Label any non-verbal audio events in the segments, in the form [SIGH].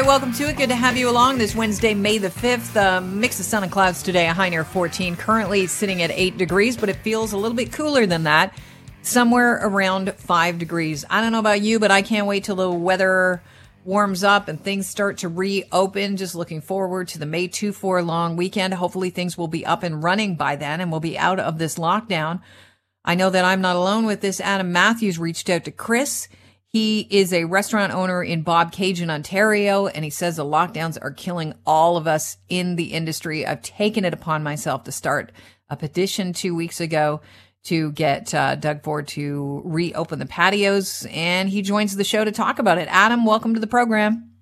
right, welcome to it. Good to have you along this Wednesday, May the 5th. Uh, mix of sun and clouds today, a high near 14. Currently sitting at 8 degrees, but it feels a little bit cooler than that. Somewhere around 5 degrees. I don't know about you, but I can't wait till the weather warms up and things start to reopen. Just looking forward to the May 2 4 long weekend. Hopefully things will be up and running by then and we'll be out of this lockdown. I know that I'm not alone with this. Adam Matthews reached out to Chris. He is a restaurant owner in Bob Bobcaygeon, Ontario, and he says the lockdowns are killing all of us in the industry. I've taken it upon myself to start a petition two weeks ago to get uh, Doug Ford to reopen the patios, and he joins the show to talk about it. Adam, welcome to the program.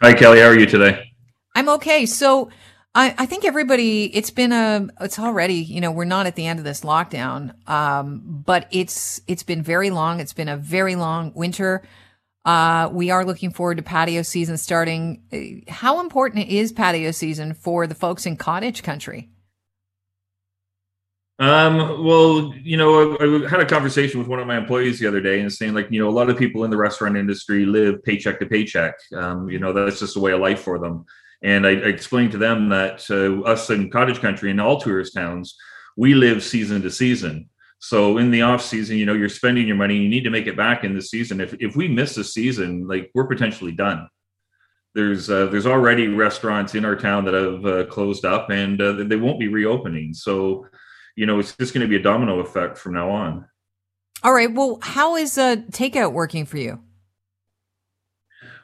Hi, Kelly. How are you today? I'm okay. So, I, I think everybody, it's been a, it's already, you know, we're not at the end of this lockdown. Um, but it's, it's been very long. It's been a very long winter. Uh, we are looking forward to patio season starting. How important is patio season for the folks in cottage country? Um, well, you know, I, I, had a conversation with one of my employees the other day and saying like, you know, a lot of people in the restaurant industry live paycheck to paycheck. Um, you know, that's just a way of life for them. And I, I explained to them that uh, us in cottage country and all tourist towns, we live season to season. So in the off season, you know, you're spending your money. You need to make it back in the season. If if we miss a season, like we're potentially done. There's uh, there's already restaurants in our town that have uh, closed up, and uh, they won't be reopening. So, you know, it's just going to be a domino effect from now on. All right. Well, how is uh, takeout working for you?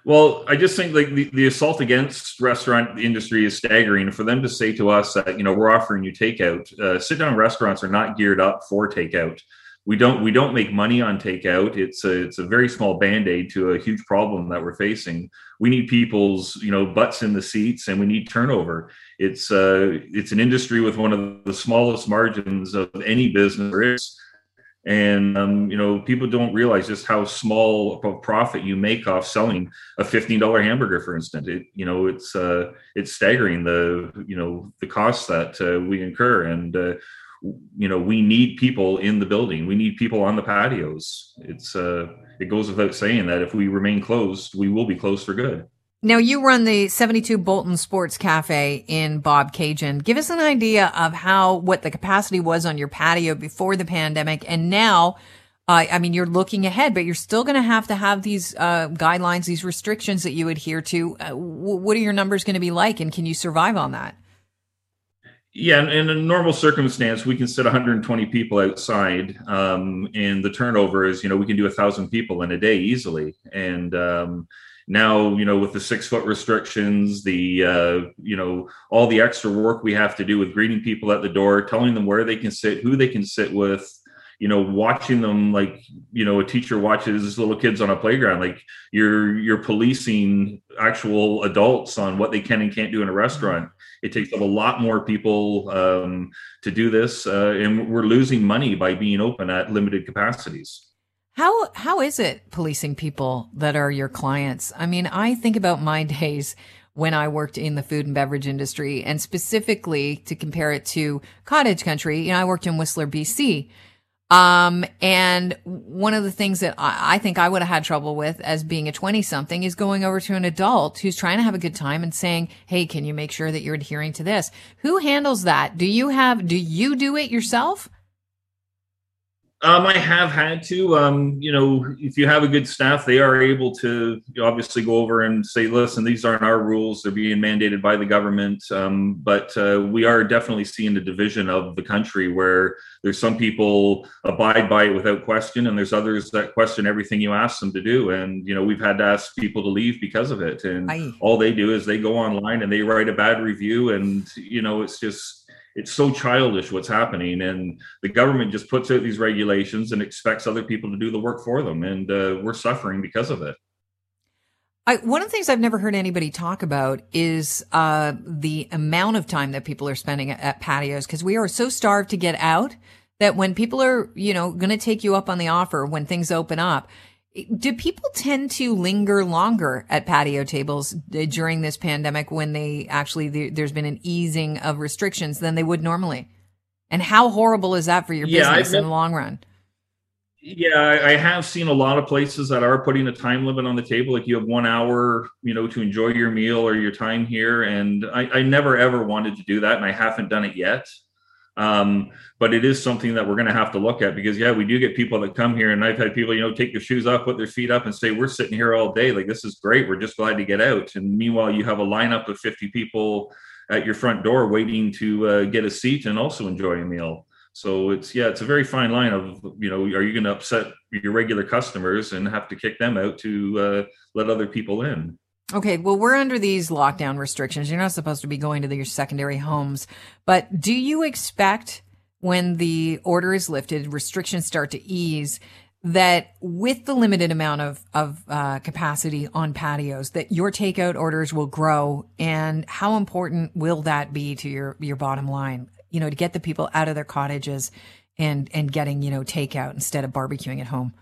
Well, I just think like the, the assault against restaurant industry is staggering. For them to say to us that you know we're offering you takeout, uh, sit down restaurants are not geared up for takeout. We don't we don't make money on takeout. It's a it's a very small band aid to a huge problem that we're facing. We need people's you know butts in the seats, and we need turnover. It's uh it's an industry with one of the smallest margins of any business and um, you know people don't realize just how small a profit you make off selling a $15 hamburger for instance. It you know it's uh it's staggering the you know the costs that uh, we incur. And uh, you know we need people in the building. We need people on the patios. It's uh it goes without saying that if we remain closed we will be closed for good now you run the 72 Bolton Sports Cafe in Bobcaygeon. Give us an idea of how, what the capacity was on your patio before the pandemic. And now, uh, I mean, you're looking ahead, but you're still going to have to have these, uh, guidelines, these restrictions that you adhere to. Uh, what are your numbers going to be like? And can you survive on that? Yeah, in a normal circumstance, we can sit 120 people outside, um, and the turnover is, you know, we can do a thousand people in a day easily. And um, now you know with the six foot restrictions the uh, you know all the extra work we have to do with greeting people at the door telling them where they can sit who they can sit with you know watching them like you know a teacher watches little kids on a playground like you're you're policing actual adults on what they can and can't do in a restaurant it takes up a lot more people um, to do this uh, and we're losing money by being open at limited capacities how how is it policing people that are your clients? I mean, I think about my [LAUGHS] days when I worked in the food and beverage industry and specifically to compare it to cottage country, you know, I worked in Whistler, BC. Um, and one of the things that I, I think I would have had trouble with as being a 20 something is going over to an adult who's trying to have a good time and saying, Hey, can you make sure that you're adhering to this? Who handles that? Do you have, do you do it yourself? Um, I have had to. Um, you know, if you have a good staff, they are able to obviously go over and say, "Listen, these aren't our rules; they're being mandated by the government." Um, but uh, we are definitely seeing a division of the country where there's some people abide by it without question, and there's others that question everything you ask them to do. And you know, we've had to ask people to leave because of it. And Aye. all they do is they go online and they write a bad review, and you know, it's just it's so childish what's happening and the government just puts out these regulations and expects other people to do the work for them and uh, we're suffering because of it. I, one of the things I've never heard anybody talk about is uh, the amount of time that people are spending at, at patios because we are so starved to get out that when people are, you know, going to take you up on the offer when things open up, do people tend to linger longer at patio tables uh, during this pandemic when they actually there's been an easing of restrictions than they would normally? And how horrible is that for your yeah, business in the long run? Yeah, I have seen a lot of places that are putting a time limit on the table. Like you have one hour, you know, to enjoy your meal or your time here. And I, I never ever wanted to do that, and I haven't done it yet. Um, but it is something that we're going to have to look at because yeah, we do get people that come here, and I've had people, you know, take their shoes off, put their feet up, and say, "We're sitting here all day. Like this is great. We're just glad to get out." And meanwhile, you have a lineup of fifty people at your front door waiting to uh, get a seat and also enjoy a meal. So it's yeah, it's a very fine line of you know, are you going to upset your regular customers and have to kick them out to uh, let other people in? Okay, well, we're under these lockdown restrictions. You're not supposed to be going to your secondary homes, but do you expect when the order is lifted, restrictions start to ease, that with the limited amount of of uh, capacity on patios, that your takeout orders will grow, and how important will that be to your your bottom line? You know, to get the people out of their cottages and and getting you know takeout instead of barbecuing at home.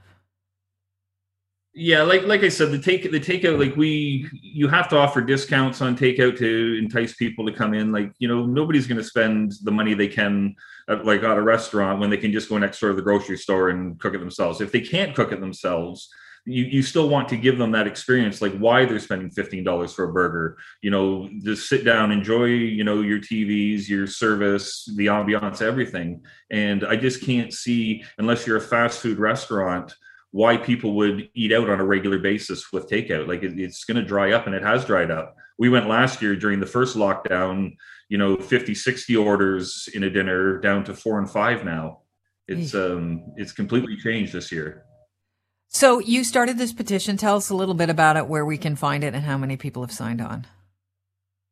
Yeah, like like I said, the take the takeout like we you have to offer discounts on takeout to entice people to come in. Like you know nobody's going to spend the money they can at, like at a restaurant when they can just go next door to the grocery store and cook it themselves. If they can't cook it themselves, you, you still want to give them that experience like why they're spending $15 for a burger you know just sit down enjoy you know your tvs your service the ambiance everything and i just can't see unless you're a fast food restaurant why people would eat out on a regular basis with takeout. Like it, it's going to dry up and it has dried up. We went last year during the first lockdown, you know, 50, 60 orders in a dinner down to four and five now. It's um it's completely changed this year. So you started this petition. Tell us a little bit about it, where we can find it, and how many people have signed on.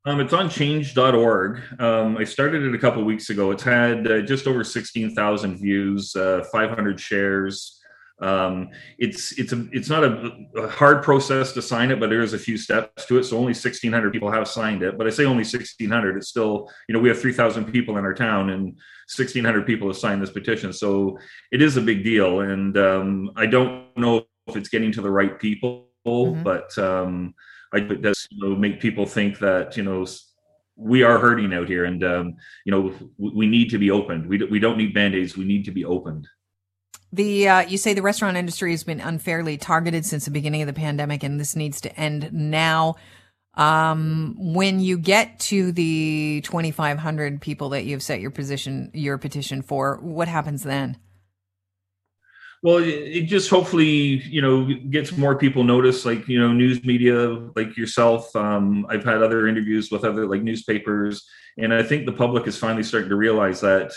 Um, it's on change.org. Um, I started it a couple weeks ago. It's had uh, just over 16,000 views, uh, 500 shares. Um, it's it's a it's not a, a, hard process to sign it, but there is a few steps to it. So only 1,600 people have signed it. But I say only 1,600. It's still you know we have 3,000 people in our town, and 1,600 people have signed this petition. So it is a big deal, and um, I don't know if it's getting to the right people, mm-hmm. but um, I, it does you know, make people think that you know we are hurting out here, and um, you know we need to be opened. We we don't need band aids. We need to be opened. The uh, you say the restaurant industry has been unfairly targeted since the beginning of the pandemic, and this needs to end now. Um, when you get to the 2,500 people that you've set your position, your petition for, what happens then? Well, it just hopefully you know gets more people notice, like you know news media like yourself. Um, I've had other interviews with other like newspapers, and I think the public is finally starting to realize that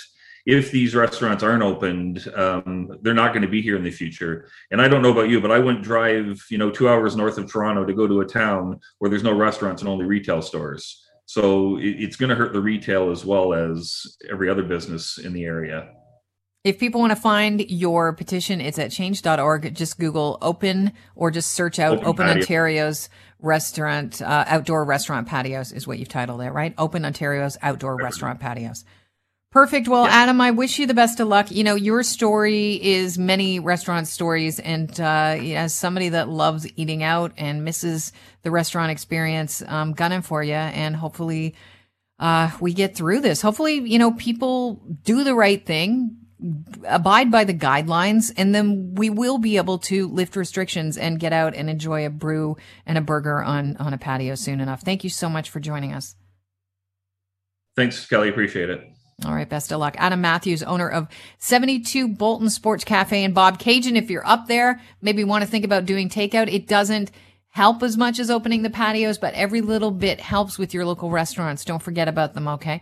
if these restaurants aren't opened, um, they're not going to be here in the future. And I don't know about you, but I wouldn't drive, you know, two hours north of Toronto to go to a town where there's no restaurants and only retail stores. So it, it's going to hurt the retail as well as every other business in the area. If people want to find your petition, it's at change.org. Just Google open or just search out Open, open Ontario's restaurant, uh, outdoor restaurant patios is what you've titled it, right? Open Ontario's outdoor restaurant patios. Perfect. Well, yeah. Adam, I wish you the best of luck. You know, your story is many restaurant stories. And uh, as somebody that loves eating out and misses the restaurant experience, I'm gunning for you. And hopefully uh, we get through this. Hopefully, you know, people do the right thing, abide by the guidelines, and then we will be able to lift restrictions and get out and enjoy a brew and a burger on, on a patio soon enough. Thank you so much for joining us. Thanks, Kelly. Appreciate it. All right, best of luck. Adam Matthews, owner of 72 Bolton Sports Cafe and Bobcaygeon. If you're up there, maybe want to think about doing takeout. It doesn't help as much as opening the patios, but every little bit helps with your local restaurants. Don't forget about them, okay?